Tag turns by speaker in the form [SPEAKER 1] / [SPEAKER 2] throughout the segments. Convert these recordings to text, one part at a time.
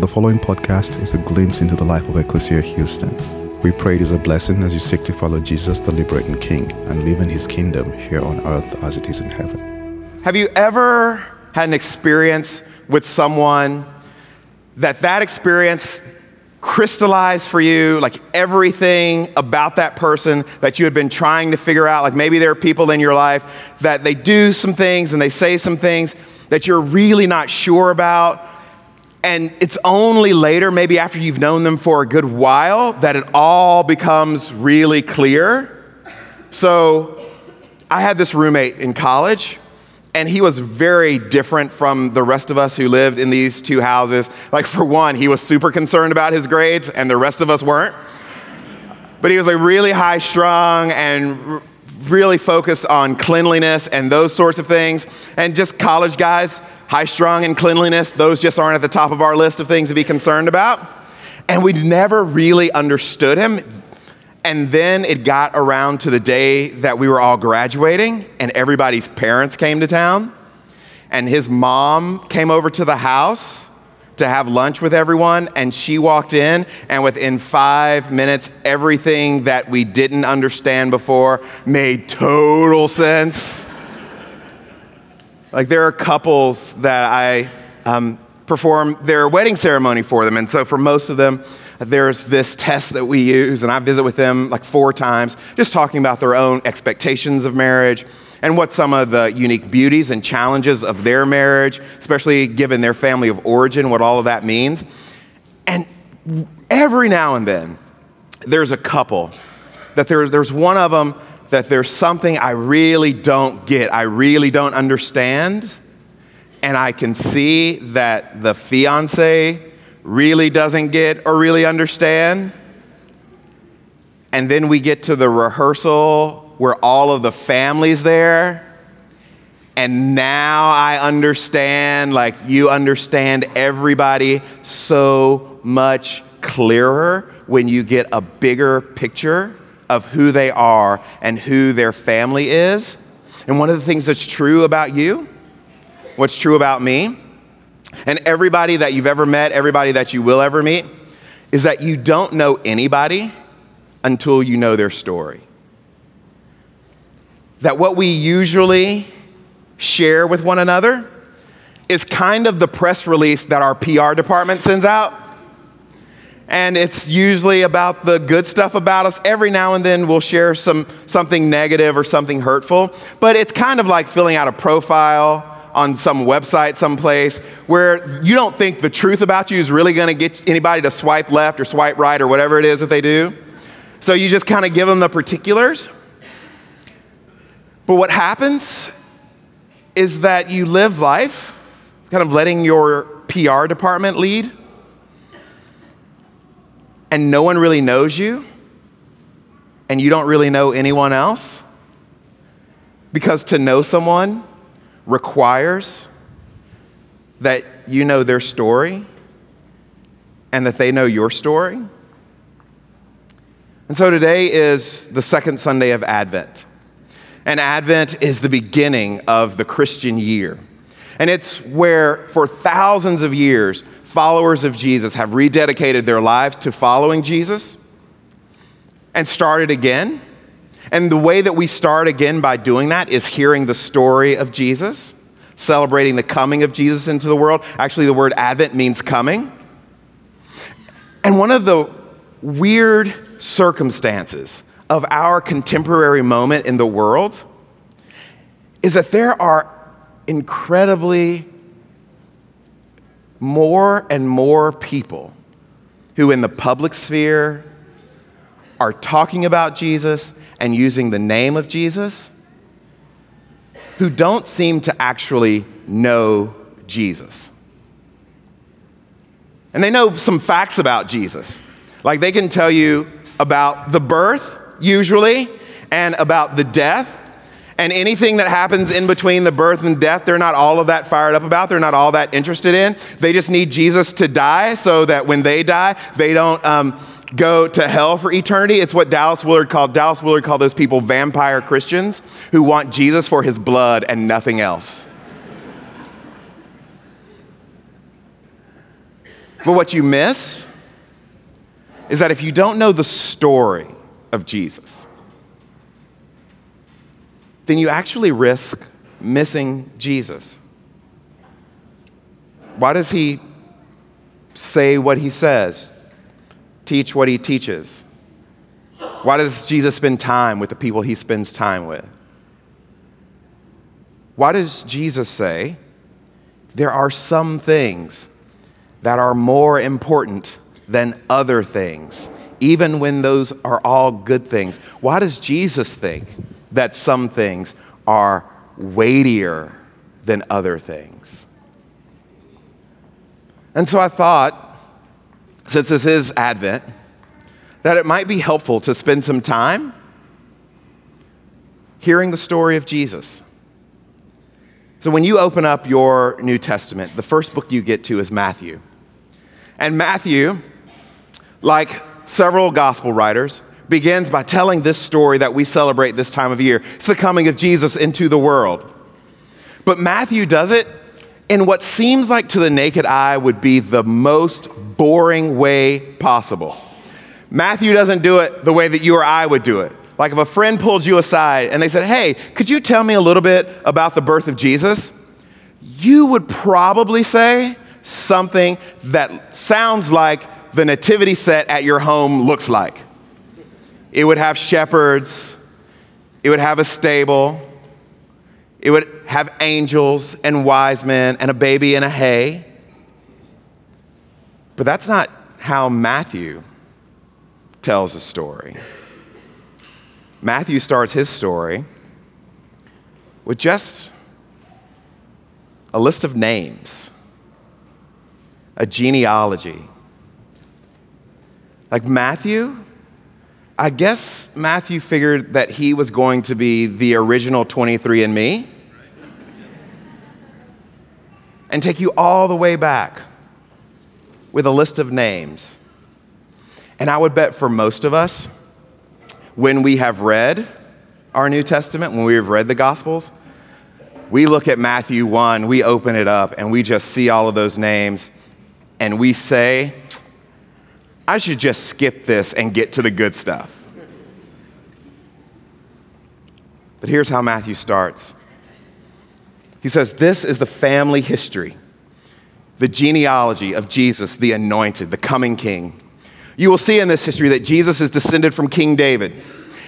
[SPEAKER 1] The following podcast is a glimpse into the life of Ecclesia Houston. We pray it is a blessing as you seek to follow Jesus, the liberating King, and live in his kingdom here on earth as it is in heaven.
[SPEAKER 2] Have you ever had an experience with someone that that experience crystallized for you like everything about that person that you had been trying to figure out like maybe there are people in your life that they do some things and they say some things that you're really not sure about and it's only later, maybe after you've known them for a good while, that it all becomes really clear. So I had this roommate in college, and he was very different from the rest of us who lived in these two houses. Like, for one, he was super concerned about his grades, and the rest of us weren't. But he was like really high strung and really focused on cleanliness and those sorts of things. And just college guys high strung and cleanliness, those just aren't at the top of our list of things to be concerned about. And we never really understood him. And then it got around to the day that we were all graduating, and everybody's parents came to town. And his mom came over to the house to have lunch with everyone, and she walked in, and within five minutes, everything that we didn't understand before made total sense. Like there are couples that I um, perform their wedding ceremony for them. And so for most of them, there's this test that we use, and I visit with them like four times, just talking about their own expectations of marriage and what some of the unique beauties and challenges of their marriage, especially given their family of origin, what all of that means. And every now and then, there's a couple that there, there's one of them that there's something I really don't get, I really don't understand, and I can see that the fiance really doesn't get or really understand. And then we get to the rehearsal where all of the family's there. And now I understand, like you understand everybody so much clearer when you get a bigger picture of who they are and who their family is. And one of the things that's true about you, what's true about me, and everybody that you've ever met, everybody that you will ever meet, is that you don't know anybody until you know their story. That what we usually share with one another is kind of the press release that our PR department sends out and it's usually about the good stuff about us. Every now and then we'll share some, something negative or something hurtful, but it's kind of like filling out a profile on some website someplace where you don't think the truth about you is really going to get anybody to swipe left or swipe right or whatever it is that they do. So you just kind of give them the particulars. But what happens is that you live life kind of letting your PR department lead and no one really knows you, and you don't really know anyone else? Because to know someone requires that you know their story and that they know your story. And so today is the second Sunday of Advent. And Advent is the beginning of the Christian year. And it's where, for thousands of years, followers of Jesus have rededicated their lives to following Jesus and started again. And the way that we start again by doing that is hearing the story of Jesus, celebrating the coming of Jesus into the world. Actually, the word Advent means coming. And one of the weird circumstances of our contemporary moment in the world is that there are incredibly more and more people who, in the public sphere, are talking about Jesus and using the name of Jesus who don't seem to actually know Jesus. And they know some facts about Jesus. Like they can tell you about the birth, usually, and about the death, and anything that happens in between the birth and death, they're not all of that fired up about. They're not all that interested in. They just need Jesus to die so that when they die, they don't um, go to hell for eternity. It's what Dallas Willard called. Dallas Willard called those people vampire Christians who want Jesus for his blood and nothing else. But what you miss is that if you don't know the story of Jesus, then you actually risk missing Jesus. Why does he say what he says, teach what he teaches? Why does Jesus spend time with the people he spends time with? Why does Jesus say, there are some things that are more important than other things, even when those are all good things? Why does Jesus think that some things are weightier than other things? And so I thought, since this is Advent, that it might be helpful to spend some time hearing the story of Jesus. So, when you open up your New Testament, the first book you get to is Matthew. And Matthew, like several gospel writers, begins by telling this story that we celebrate this time of year. It's the coming of Jesus into the world. But Matthew does it in what seems like to the naked eye would be the most boring way possible. Matthew doesn't do it the way that you or I would do it. Like if a friend pulled you aside and they said, Hey, could you tell me a little bit about the birth of Jesus? You would probably say something that sounds like the nativity set at your home looks like. It would have shepherds, it would have a stable, it would have angels and wise men and a baby in a hay. But that's not how Matthew tells a story. Matthew starts his story with just a list of names, a genealogy. Like Matthew, I guess Matthew figured that he was going to be the original 23andMe and take you all the way back with a list of names. And I would bet for most of us, when we have read our New Testament, when we have read the Gospels, we look at Matthew 1, we open it up, and we just see all of those names, and we say, I should just skip this and get to the good stuff. But here's how Matthew starts he says, This is the family history, the genealogy of Jesus, the anointed, the coming king. You will see in this history that Jesus is descended from King David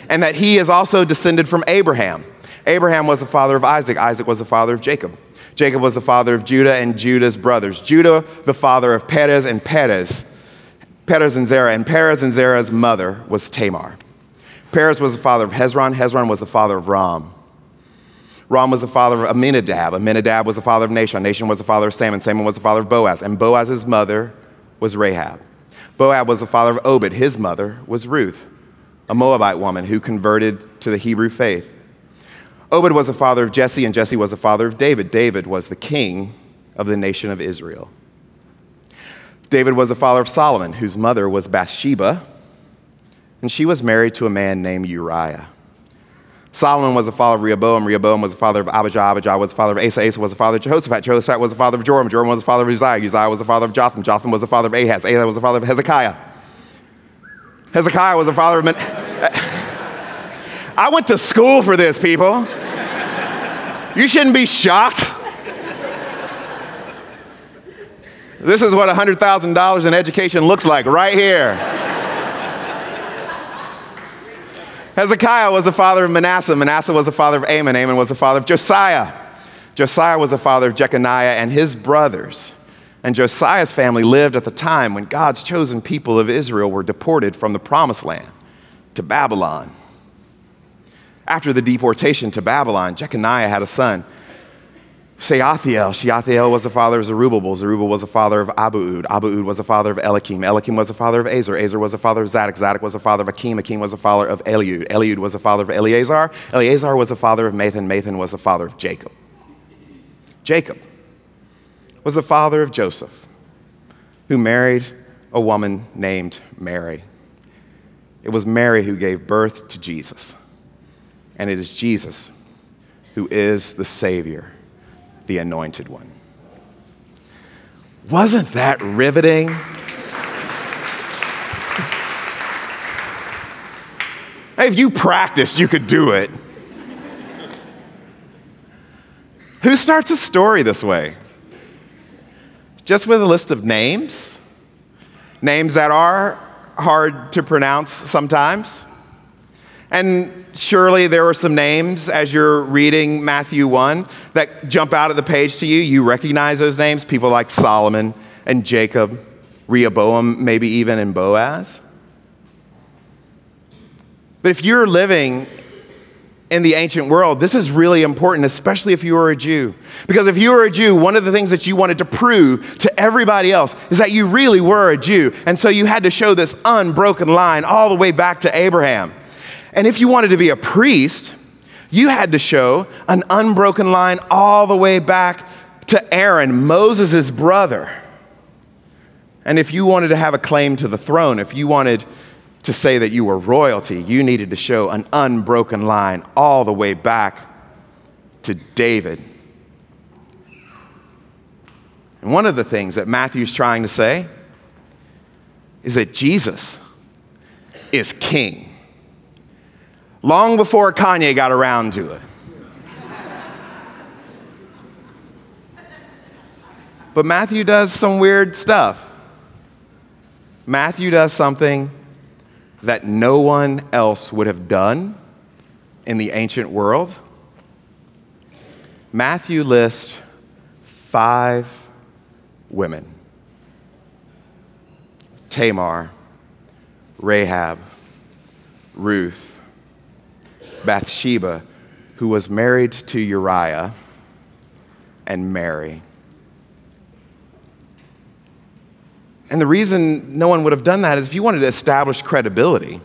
[SPEAKER 2] and that he is also descended from Abraham. Abraham was the father of Isaac, Isaac was the father of Jacob. Jacob was the father of Judah and Judah's brothers. Judah, the father of Perez and Perez, Perez and Zerah, and Perez and Zerah's mother was Tamar. Perez was the father of Hezron, Hezron was the father of Ram. Ram was the father of Amminadab. Amminadab was the father of Nahshon. Nahshon was the father of Salmon. Salmon was the father of Boaz. And Boaz's mother was Rahab. Boaz was the father of Obed. His mother was Ruth, a Moabite woman who converted to the Hebrew faith. Obed was the father of Jesse, and Jesse was the father of David. David was the king of the nation of Israel. David was the father of Solomon, whose mother was Bathsheba, and she was married to a man named Uriah. Solomon was the father of Rehoboam. Rehoboam was the father of Abijah. Abijah was the father of Asa. Asa was the father of Jehoshaphat. Jehoshaphat was the father of Joram. Joram was the father of Uzziah. Uzziah was the father of Jotham. Jotham was the father of Ahaz. Ahaz was the father of Hezekiah. Hezekiah was the father of. Man- I went to school for this, people. You shouldn't be shocked. This is what $100,000 in education looks like right here. Hezekiah was the father of Manasseh. Manasseh was the father of Amon. Amon was the father of Josiah. Josiah was the father of Jeconiah and his brothers. And Josiah's family lived at the time when God's chosen people of Israel were deported from the promised land to Babylon. After the deportation to Babylon, Jeconiah had a son Shealtiel. Shealtiel was the father of Zerubbabel. Zerubbabel was the father of Abiud. Abiud was the father of Eliakim. Eliakim was the father of Azor. Azor was the father of Zadok. Zadok was the father of Akim. Akim was the father of Eliud. Eliud was the father of Eleazar. Eleazar was the father of Matthan. Matthan was the father of Jacob. Jacob was the father of Joseph, who married a woman named Mary. It was Mary who gave birth to Jesus. And it is Jesus who is the Savior the anointed one. Wasn't that riveting? Hey, if you practiced, you could do it. Who starts a story this way? Just with a list of names? Names that are hard to pronounce sometimes. And surely there are some names as you're reading Matthew 1 that jump out of the page to you. You recognize those names, people like Solomon and Jacob, Rehoboam, maybe even and Boaz. But if you're living in the ancient world, this is really important, especially if you were a Jew. Because if you were a Jew, one of the things that you wanted to prove to everybody else is that you really were a Jew. And so you had to show this unbroken line all the way back to Abraham. And if you wanted to be a priest, you had to show an unbroken line all the way back to Aaron, Moses' brother. And if you wanted to have a claim to the throne, if you wanted to say that you were royalty, you needed to show an unbroken line all the way back to David. And one of the things that Matthew's trying to say is that Jesus is king. Long before Kanye got around to it. But Matthew does some weird stuff. Matthew does something that no one else would have done in the ancient world? Matthew lists five women Tamar, Rahab, Ruth, Bathsheba, who was married to Uriah, and Mary. And the reason no one would have done that is if you wanted to establish credibility,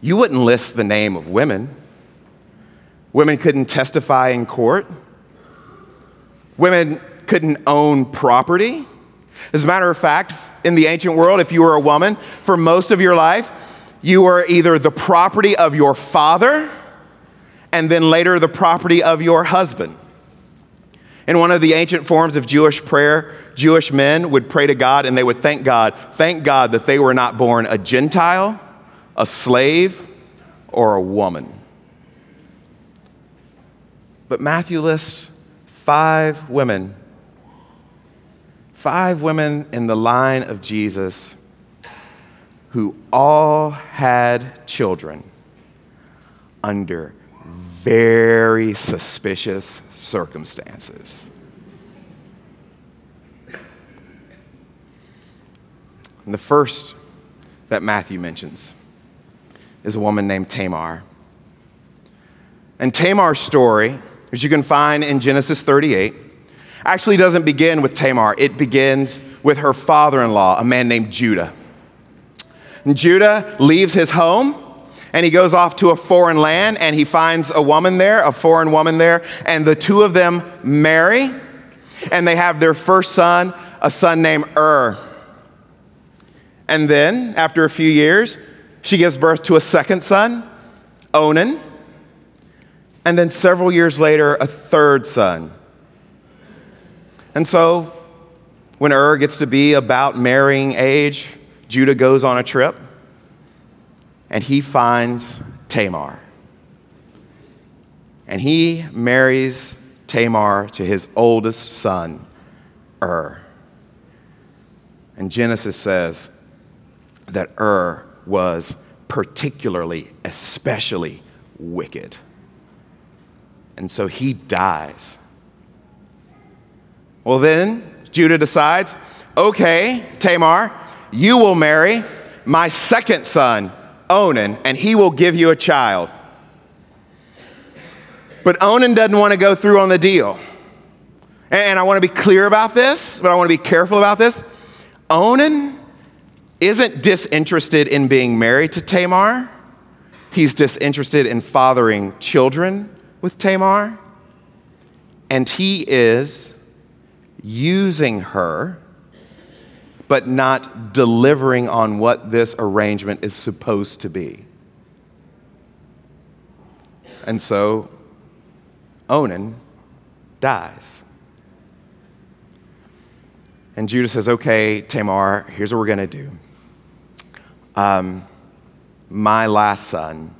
[SPEAKER 2] you wouldn't list the name of women. Women couldn't testify in court. Women couldn't own property. As a matter of fact, in the ancient world, if you were a woman, for most of your life, you were either the property of your father and then later the property of your husband. In one of the ancient forms of Jewish prayer, Jewish men would pray to God and they would thank God, thank God that they were not born a Gentile, a slave, or a woman. But Matthew lists five women, five women in the line of Jesus who all had children under very suspicious circumstances. And the first that Matthew mentions is a woman named Tamar. And Tamar's story, as you can find in Genesis 38, actually doesn't begin with Tamar. It begins with her father in law, a man named Judah. Judah leaves his home and he goes off to a foreign land and he finds a woman there, a foreign woman there, and the two of them marry and they have their first son, a son named Ur. And then, after a few years, she gives birth to a second son, Onan. And then, several years later, a third son. And so, when Ur gets to be about marrying age, Judah goes on a trip and he finds Tamar. And he marries Tamar to his oldest son, Ur. And Genesis says, that Ur was particularly, especially wicked. And so he dies. Well, then Judah decides okay, Tamar, you will marry my second son, Onan, and he will give you a child. But Onan doesn't want to go through on the deal. And I want to be clear about this, but I want to be careful about this. Onan isn't disinterested in being married to Tamar, he's disinterested in fathering children with Tamar. And he is using her, but not delivering on what this arrangement is supposed to be. And so Onan dies. And Judah says, Okay, Tamar, here's what we're going to do. Um, my last son,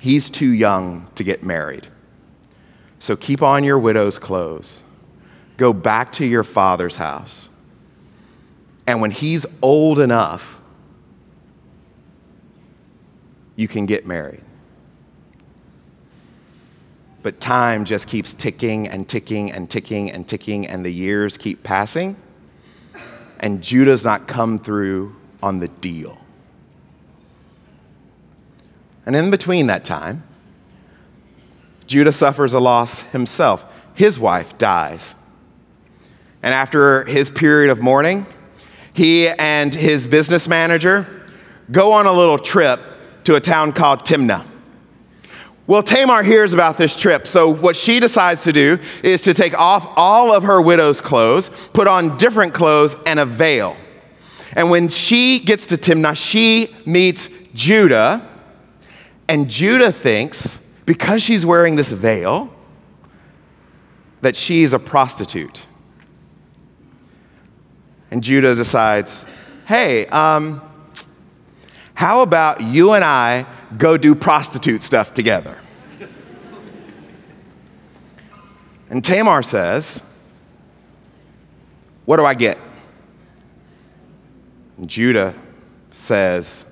[SPEAKER 2] he's too young to get married. So keep on your widow's clothes. Go back to your father's house. And when he's old enough, you can get married. But time just keeps ticking and ticking and ticking and ticking, and the years keep passing. And Judah's not come through on the deal. And in between that time, Judah suffers a loss himself. His wife dies. And after his period of mourning, he and his business manager go on a little trip to a town called Timnah. Well, Tamar hears about this trip, so what she decides to do is to take off all of her widow's clothes, put on different clothes, and a veil. And when she gets to Timnah, she meets Judah, and Judah thinks, because she's wearing this veil, that she's a prostitute. And Judah decides, hey, um, how about you and I go do prostitute stuff together? And Tamar says, What do I get? And Judah says,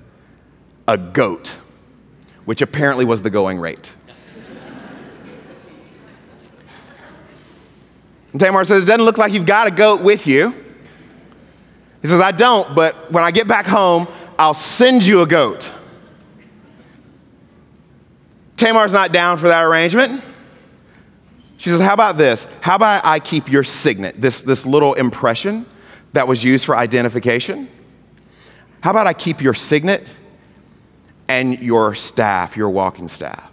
[SPEAKER 2] A goat, which apparently was the going rate. and Tamar says, It doesn't look like you've got a goat with you. He says, I don't, but when I get back home, I'll send you a goat. Tamar's not down for that arrangement. She says, How about this? How about I keep your signet, this, this little impression that was used for identification? How about I keep your signet and your staff, your walking staff?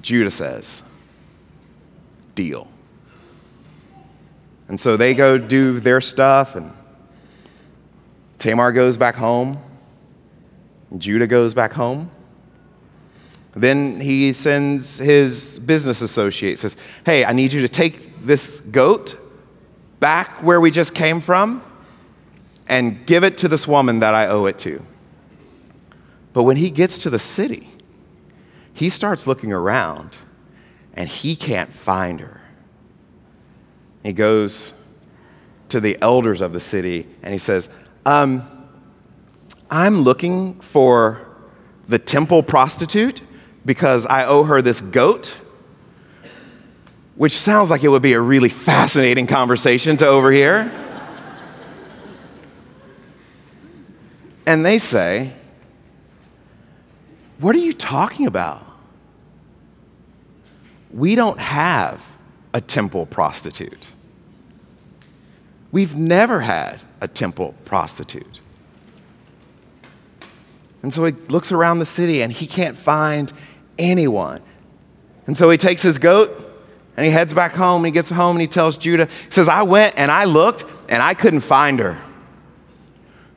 [SPEAKER 2] Judah says, Deal. And so they go do their stuff, and Tamar goes back home, Judah goes back home. Then he sends his business associate, says, Hey, I need you to take this goat back where we just came from and give it to this woman that I owe it to. But when he gets to the city, he starts looking around and he can't find her. He goes to the elders of the city and he says, um, I'm looking for the temple prostitute because I owe her this goat, which sounds like it would be a really fascinating conversation to overhear. and they say, What are you talking about? We don't have a temple prostitute. We've never had a temple prostitute. And so he looks around the city and he can't find anyone. And so he takes his goat and he heads back home. And he gets home and he tells Judah, he says, I went and I looked and I couldn't find her.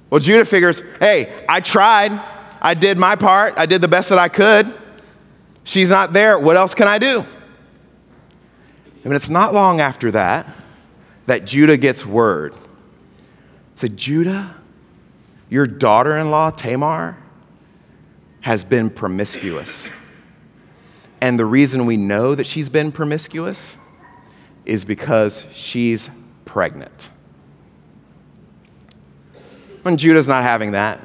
[SPEAKER 2] Well, Judah figures, hey, I tried. I did my part. I did the best that I could. She's not there. What else can I do? And it's not long after that that Judah gets word. Said, Judah, your daughter in law, Tamar, has been promiscuous. And the reason we know that she's been promiscuous is because she's pregnant. And Judah's not having that.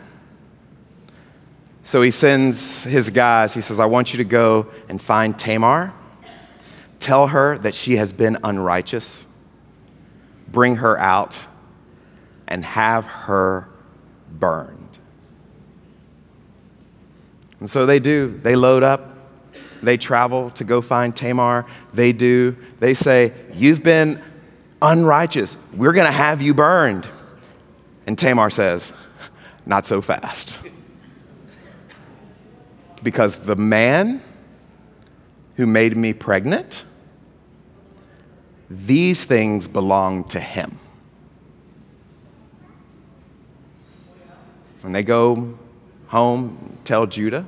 [SPEAKER 2] So he sends his guys, he says, I want you to go and find Tamar. Tell her that she has been unrighteous. Bring her out and have her burned. And so they do. They load up, they travel to go find Tamar. They do. They say, You've been unrighteous. We're going to have you burned. And Tamar says, Not so fast. Because the man who made me pregnant, these things belong to him. And they go home, tell Judah.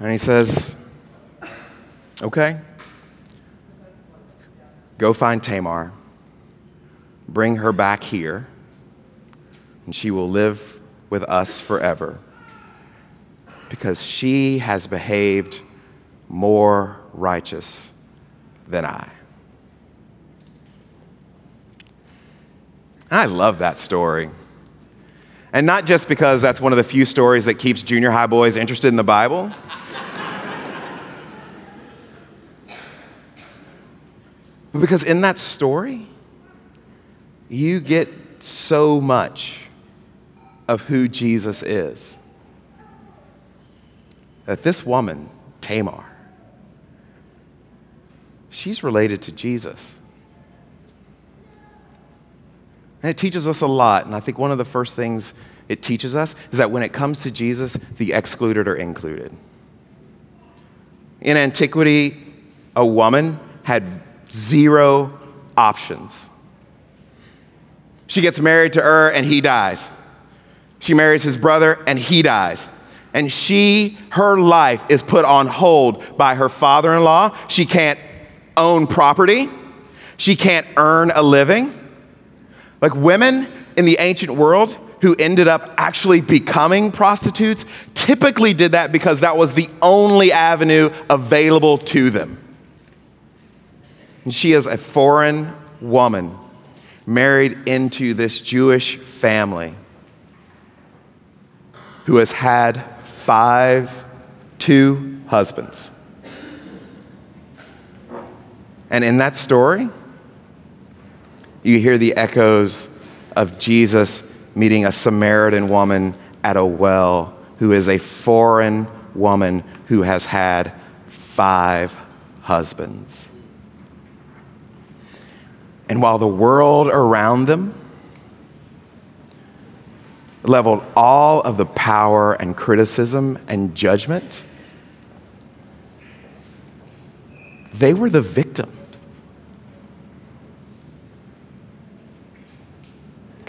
[SPEAKER 2] And he says, Okay, Go find Tamar, bring her back here, and she will live with us forever because she has behaved more righteous than I. I love that story. And not just because that's one of the few stories that keeps junior high boys interested in the Bible. but because in that story, you get so much of who Jesus is. That this woman, Tamar, she's related to Jesus. And it teaches us a lot. And I think one of the first things it teaches us is that when it comes to Jesus, the excluded are included. In antiquity, a woman had zero options. She gets married to Ur and he dies. She marries his brother and he dies. And she, her life is put on hold by her father in law. She can't own property, she can't earn a living. Like women in the ancient world who ended up actually becoming prostitutes typically did that because that was the only avenue available to them. And she is a foreign woman married into this Jewish family who has had five, two husbands. And in that story, you hear the echoes of Jesus meeting a Samaritan woman at a well who is a foreign woman who has had five husbands. And while the world around them leveled all of the power and criticism and judgment, they were the victims.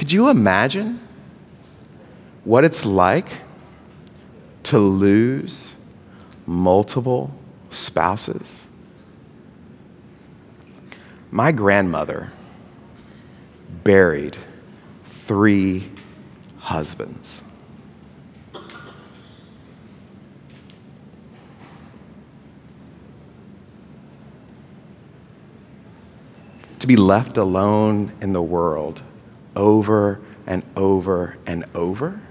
[SPEAKER 2] Could you imagine what it's like to lose multiple spouses? My grandmother buried three husbands. To be left alone in the world over and over and over.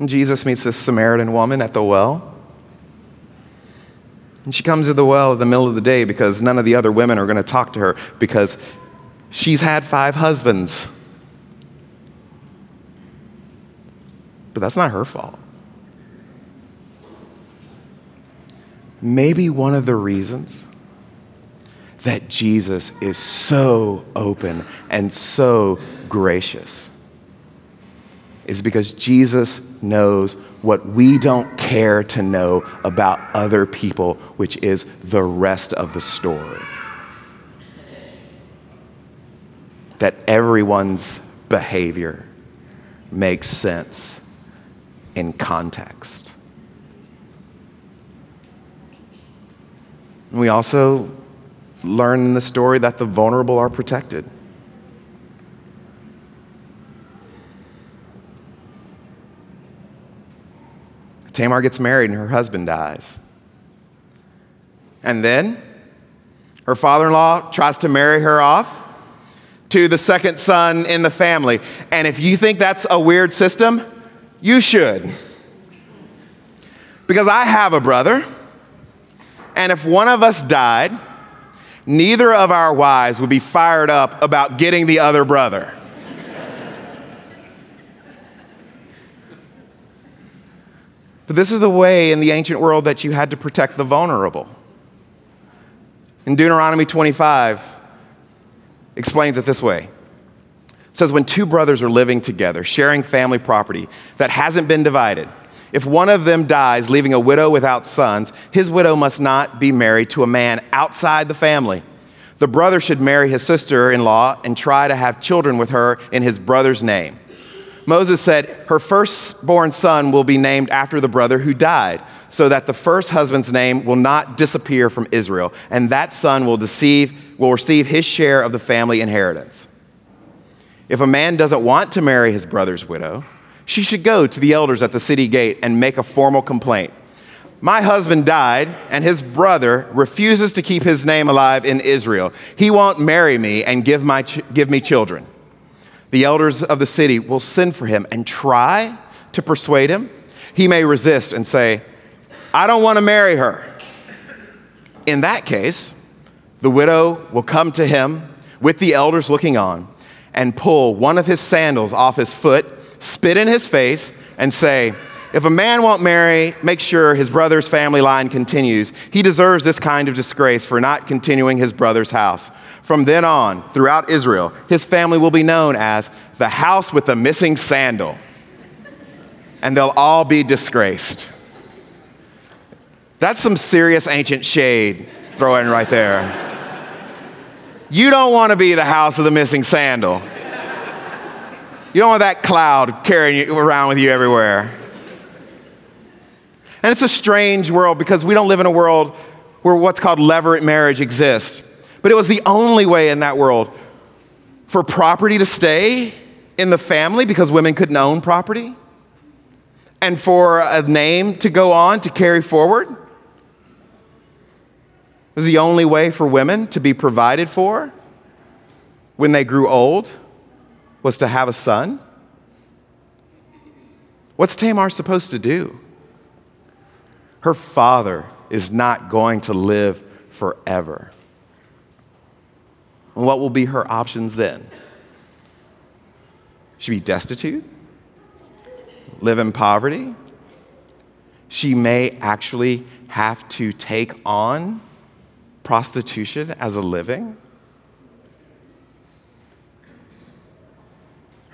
[SPEAKER 2] And Jesus meets this Samaritan woman at the well. And she comes to the well in the middle of the day because none of the other women are going to talk to her because she's had five husbands. But that's not her fault. Maybe one of the reasons that Jesus is so open and so gracious is because Jesus knows what we don't care to know about other people, which is the rest of the story. That everyone's behavior makes sense in context. We also learn in the story that the vulnerable are protected. Tamar gets married and her husband dies. And then her father in law tries to marry her off to the second son in the family. And if you think that's a weird system, you should. Because I have a brother, and if one of us died, neither of our wives would be fired up about getting the other brother. but this is the way in the ancient world that you had to protect the vulnerable. In Deuteronomy 25, explains it this way. It says, when two brothers are living together, sharing family property that hasn't been divided, if one of them dies, leaving a widow without sons, his widow must not be married to a man outside the family. The brother should marry his sister in law and try to have children with her in his brother's name. Moses said, Her firstborn son will be named after the brother who died, so that the first husband's name will not disappear from Israel, and that son will, deceive, will receive his share of the family inheritance. If a man doesn't want to marry his brother's widow, she should go to the elders at the city gate and make a formal complaint. My husband died, and his brother refuses to keep his name alive in Israel. He won't marry me and give, my ch- give me children. The elders of the city will send for him and try to persuade him. He may resist and say, I don't want to marry her. In that case, the widow will come to him with the elders looking on and pull one of his sandals off his foot, spit in his face, and say, if a man won't marry, make sure his brother's family line continues. He deserves this kind of disgrace for not continuing his brother's house. From then on, throughout Israel, his family will be known as the house with the missing sandal. And they'll all be disgraced. That's some serious ancient shade throwing right there. You don't want to be the house of the missing sandal. You don't want that cloud carrying you around with you everywhere. And it's a strange world because we don't live in a world where what's called levirate marriage exists. But it was the only way in that world for property to stay in the family because women couldn't own property, and for a name to go on to carry forward. It was the only way for women to be provided for when they grew old was to have a son. What's Tamar supposed to do? Her father is not going to live forever. And what will be her options then? She be destitute, live in poverty. She may actually have to take on prostitution as a living.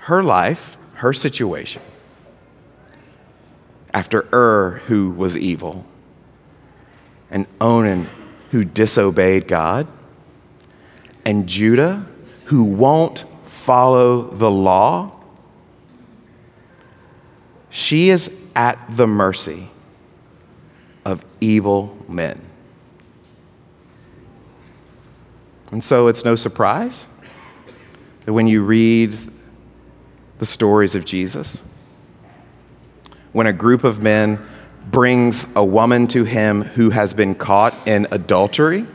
[SPEAKER 2] Her life, her situation, after Ur, who was evil, and Onan, who disobeyed God, and Judah, who won't follow the law, she is at the mercy of evil men. And so it's no surprise that when you read the stories of Jesus, when a group of men brings a woman to him who has been caught in adultery,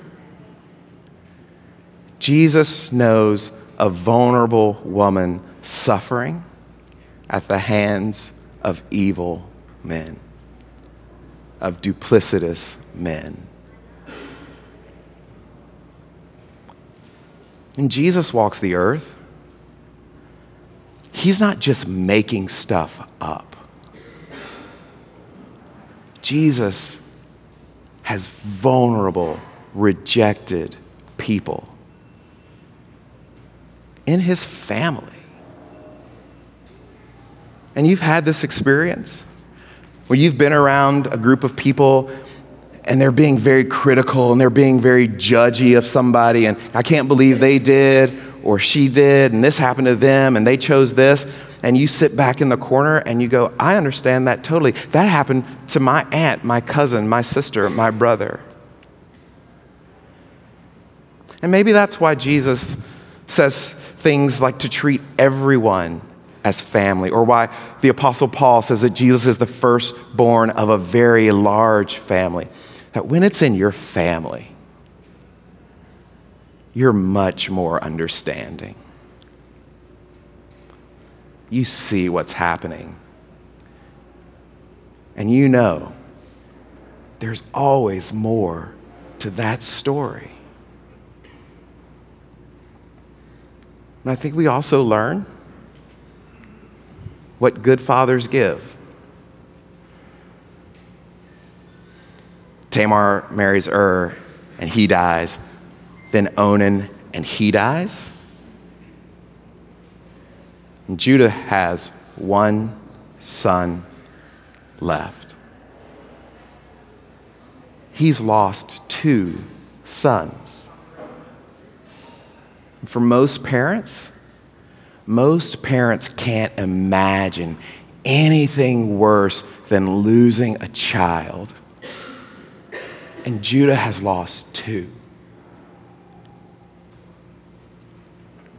[SPEAKER 2] Jesus knows a vulnerable woman suffering at the hands of evil men, of duplicitous men. And Jesus walks the earth. He's not just making stuff up. Jesus has vulnerable, rejected people in his family. And you've had this experience where you've been around a group of people and they're being very critical and they're being very judgy of somebody, and I can't believe they did or she did, and this happened to them, and they chose this. And you sit back in the corner and you go, I understand that totally. That happened to my aunt, my cousin, my sister, my brother. And maybe that's why Jesus says things like to treat everyone as family, or why the Apostle Paul says that Jesus is the firstborn of a very large family. That when it's in your family, you're much more understanding. You see what's happening. And you know there's always more to that story. And I think we also learn what good fathers give. Tamar marries Ur, and he dies. Then Onan, and he dies. And Judah has one son left. He's lost two sons. For most parents, Most parents can't imagine anything worse than losing a child. And Judah has lost two.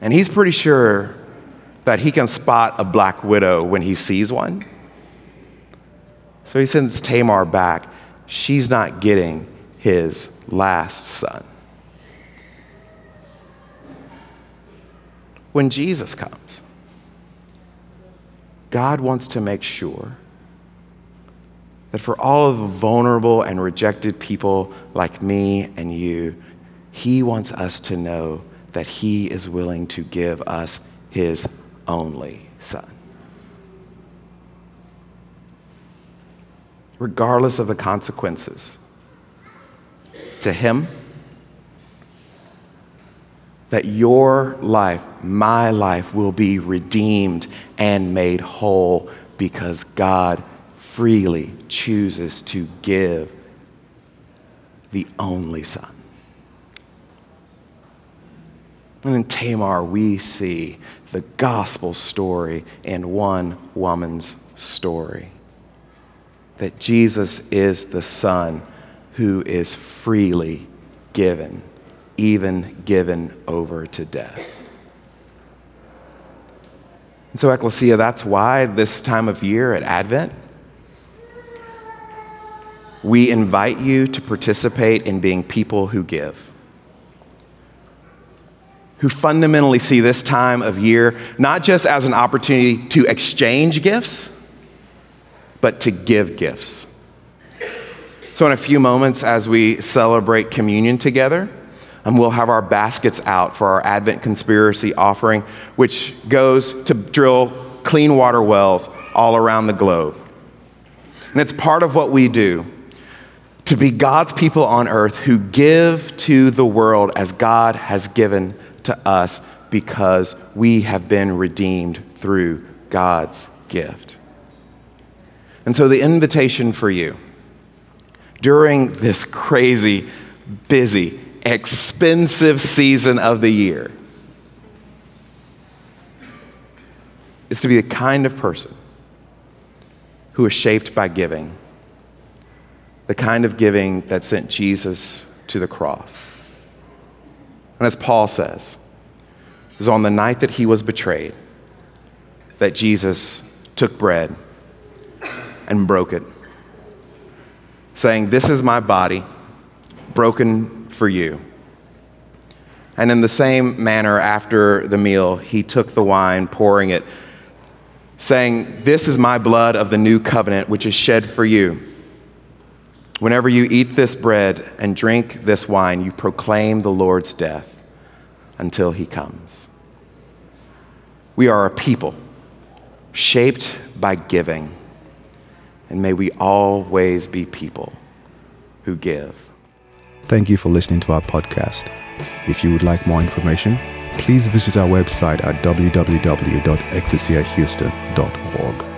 [SPEAKER 2] And he's pretty sure that he can spot a black widow when he sees one. So he sends Tamar back. She's not getting his last son. When Jesus comes, God wants to make sure that for all of the vulnerable and rejected people like me and you, He wants us to know that He is willing to give us His only Son. Regardless of the consequences, to Him, that your life, my life, will be redeemed and made whole because God freely chooses to give the only Son. And in Tamar, we see the gospel story in one woman's story that Jesus is the Son who is freely given even given over to death. And so, Ecclesia, that's why this time of year at Advent, we invite you to participate in being people who give. Who fundamentally see this time of year not just as an opportunity to exchange gifts, but to give gifts. So, in a few moments, as we celebrate communion together, and we'll have our baskets out for our Advent conspiracy offering, which goes to drill clean water wells all around the globe. And it's part of what we do to be God's people on earth who give to the world as God has given to us because we have been redeemed through God's gift. And so, the invitation for you during this crazy, busy, expensive season of the year is to be the kind of person who is shaped by giving, the kind of giving that sent Jesus to the cross. And as Paul says, it was on the night that he was betrayed that Jesus took bread and broke it, saying, This is my body broken for you. And in the same manner, after the meal, he took the wine, pouring it, saying, This is my blood of the new covenant, which is shed for you. Whenever you eat this bread and drink this wine, you proclaim the Lord's death until he comes. We are a people shaped by giving, and may we always be people who give.
[SPEAKER 1] Thank you for listening to our podcast. If you would like more information, please visit our website at www.ecclesiahouston.org.